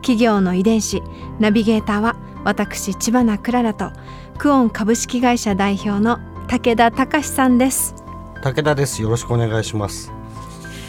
企業の遺伝子ナビゲーターは私千葉なクララとクオン株式会社代表の武田隆さんです。武田です。よろしくお願いします。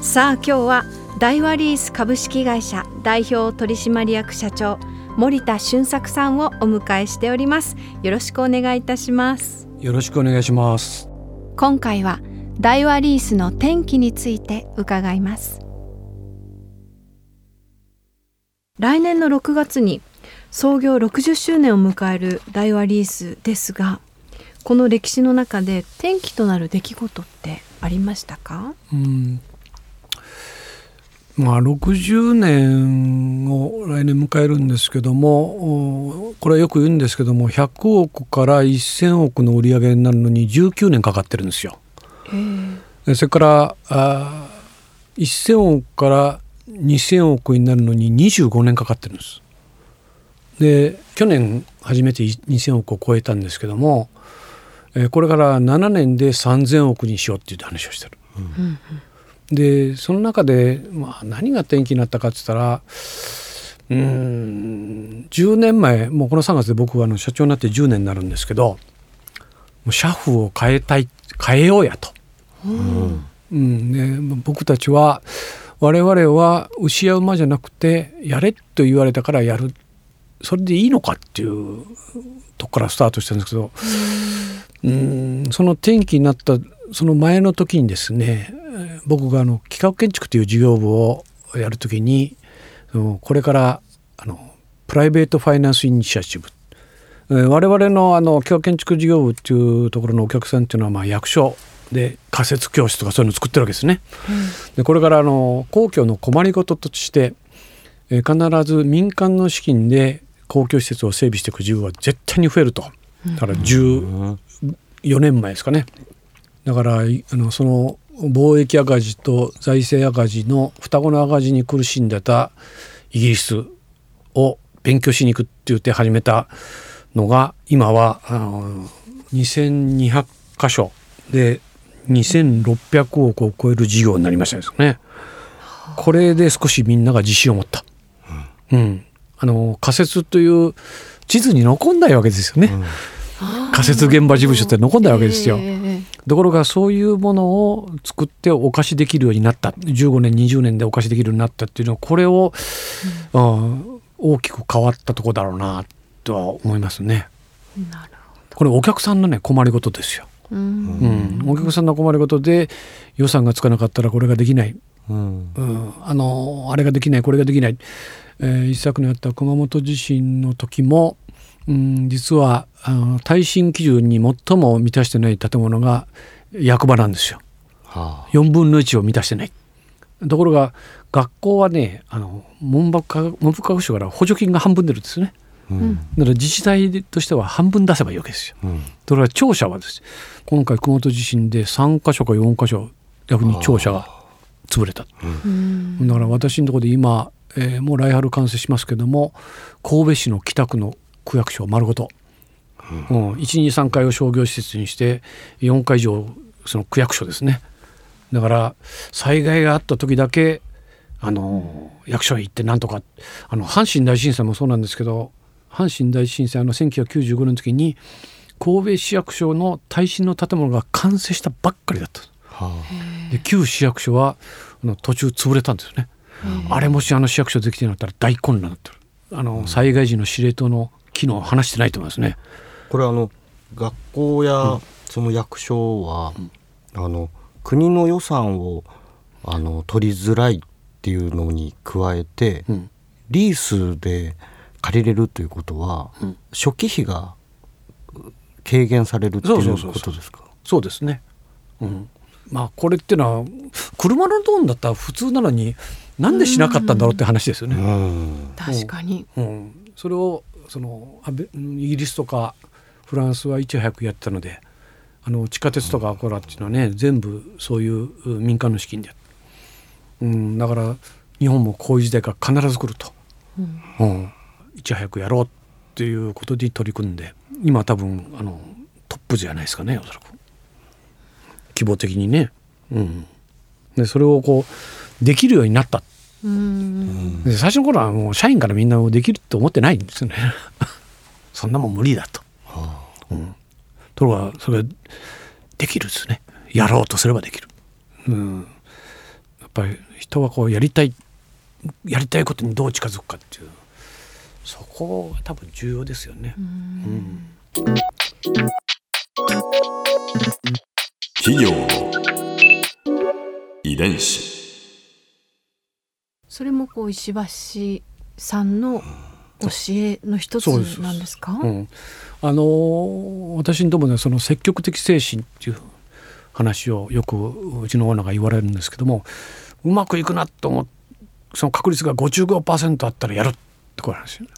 さあ今日は大和リース株式会社代表取締役社長森田俊作さんをお迎えしております。よろしくお願いいたします。よろしくお願いします。今回は大和リースの転機について伺います来年の6月に創業60周年を迎える大和リースですがこの歴史の中で転機となる出来事ってありましたか、うん。まあ、60年を来年迎えるんですけどもこれはよく言うんですけども100億から1000億の売り上げになるのに19年かかってるんですよ。それからあ1000億から2000億になるのに25年かかってるんです。で去年初めて2000億を超えたんですけどもえこれから7年で3,000億にしようっていう話をしてる。うんでその中で、まあ、何が転機になったかって言ったらうん10年前もうこの3月で僕はあの社長になって10年になるんですけどもう社風を変えたい変えようやと。うんうんで僕たちは我々は牛や馬じゃなくてやれと言われたからやる。それでいいのかっていうとこからスタートしたんですけど。うんその転機になったその前の時にですね僕があの企画建築という事業部をやる時にこれからあのプライベートファイナンスイニシアチブ。我々のあの企画建築事業部っていうところのお客さんっていうのはまあ役所で仮設教室とかそういうのを作ってるわけですね。うん、でこれからあの公共の困りごととして必ず民間の資金で公共施設を整備していく事業は絶対に増えると。だから14年前ですかね。だからあのその貿易赤字と財政赤字の双子の赤字に苦しんでたイギリスを勉強しに行くって言って始めたのが今はあの2200箇所で2600億を超える事業になりましたですね。これで少しみんなが自信を持った。うん、あの仮設という地図に残んないわけですよね。うん、仮設現場事務所って残んないわけですよ。ところがそういうものを作ってお貸しできるようになった15年20年でお貸しできるようになったっていうのはこれを、うん、大きく変わったとこだろうなとは思いますね。なるほどこれお客さんのね困りごとですよ。うん、うん、お客さんの困りごとで予算がつかなかったらこれができない、うん、うん、あのあれができないこれができない、えー、一昨年あった熊本地震の時も、うん、実はあの耐震基準に最も満たしてない建物が役場なんですよ。はあ、4分の1を満たしてない。ところが学校はねあの文部科文部科学省から補助金が半分出るんですね。うん、だから自治体としては半分出せばいいわけですよ。うん、それは庁舎はです。今回熊本地震で3か所か4か所逆に庁舎が潰れた。うん、だから私のところで今、えー、もう来春完成しますけども神戸市の北区の区役所丸ごと、うん、123階を商業施設にして4階以上その区役所ですね。だから災害があった時だけあの役所へ行ってなんとかあの阪神大震災もそうなんですけど阪神大震災の1995年の時に神戸市役所の耐震の建物が完成したばっかりだった、はあ、で旧市役所はあの途中潰れたんですよね、あれもしあの市役所できてなったら大混乱だった。あの、災害時の司令塔の機能を話してないと思いますね。これあの学校やその役所は、うん、あの国の予算をあの取りづらいっていうのに加えて、うん、リースで借りれるということは、うん、初期費が軽減されるっていうことですか？そうですね、うん、まあこれっていうのは車のローンだったら普通なのになんでしなかったんだろうって話ですよね。確かに、うん、それをそのイギリスとかフランスはいち早くやってたのであの地下鉄とかこらっていうのはね全部そういう民間の資金で、うん、だから日本もこういう時代が必ず来ると、うん、うん、いち早くやろうっていうことで取り組んで今多分あのトップじゃないですかねおそらく。希望的にね。うん、でそれをこうできるようになった。うん。で最初の頃はもう社員からみんなできると思ってないんですよね。そんなもん無理だと、はあうん、ところがそれできるですね。やろうとすればできる、うん、やっぱり人はこうやりたいやりたいことにどう近づくかっていうそこが多分重要ですよね。うん、企業の遺伝子。それもこう石橋さんの教えの一つなんですか、うん、あの私にともねその積極的精神っていう話をよくうちのオーナーが言われるんですけどもうまくいくなと思その確率が55%あったらやるってこうなんですよ、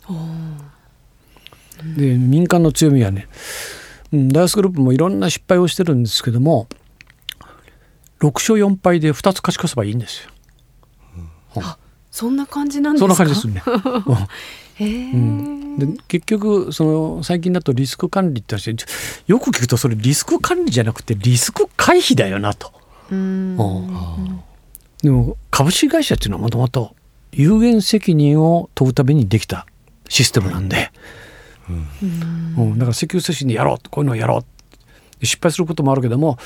で民間の強みはね、うん、ダイスグループもいろんな失敗をしてるんですけども6勝4敗で2つ勝ち越せばいいんですよ。うん、そんな感じなんですか？そんな感じですね。うん、で結局その最近だとリスク管理って話よく聞くとそれリスク管理じゃなくてリスク回避だよなと。うんでも株式会社っていうのはもともと有限責任を問うためにできたシステムなんで、うん、うん、だから積極的にやろうこういうのをやろう。失敗することもあるけども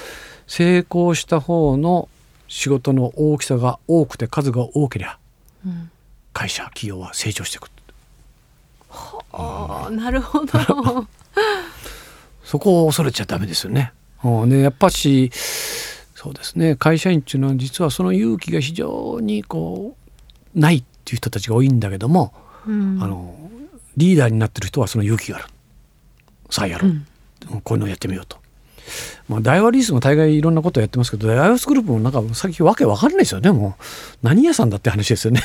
成功した方の仕事の大きさが多くて数が多ければ、うん、会社企業は成長していく。はあ、なるほど。そこを恐れちゃダメですよね。ねやっぱしそうですね。会社員っていうのは実はその勇気が非常にこうないっていう人たちが多いんだけども、うん、あのリーダーになってる人はその勇気があるさあやろう、うん、こういうのをやってみようとまあ、大和リースも大概いろんなことやってますけど、大和スグループもなんか先わけわかんないですよね、もう。何屋さんだって話ですよね。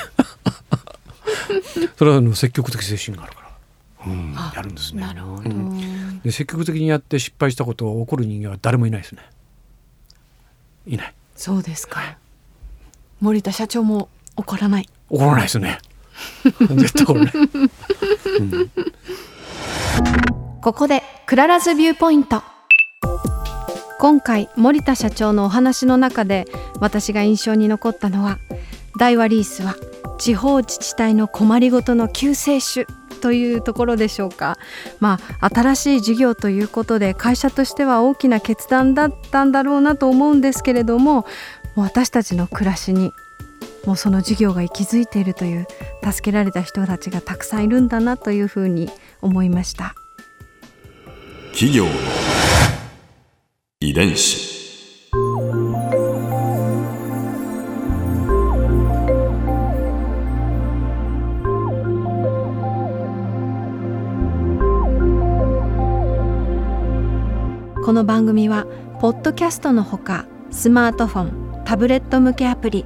それは積極的精神があるから。うん、やるんですね。なるほど、うん、で積極的にやって失敗したことが起こる人間は誰もいないですね。いない。そうですか。森田社長も怒らない。怒らないですね。絶対怒らない。うん、ここで Clara's Viewpoint。今回森田社長のお話の中で私が印象に残ったのは大和リースは地方自治体の困りごとの救世主というところでしょうかまあ新しい事業ということで会社としては大きな決断だったんだろうなと思うんですけれども私たちの暮らしにもうその事業が息づいているという助けられた人たちがたくさんいるんだなというふうに思いました。企業の遺伝子。この番組はポッドキャストのほかスマートフォンタブレット向けアプリ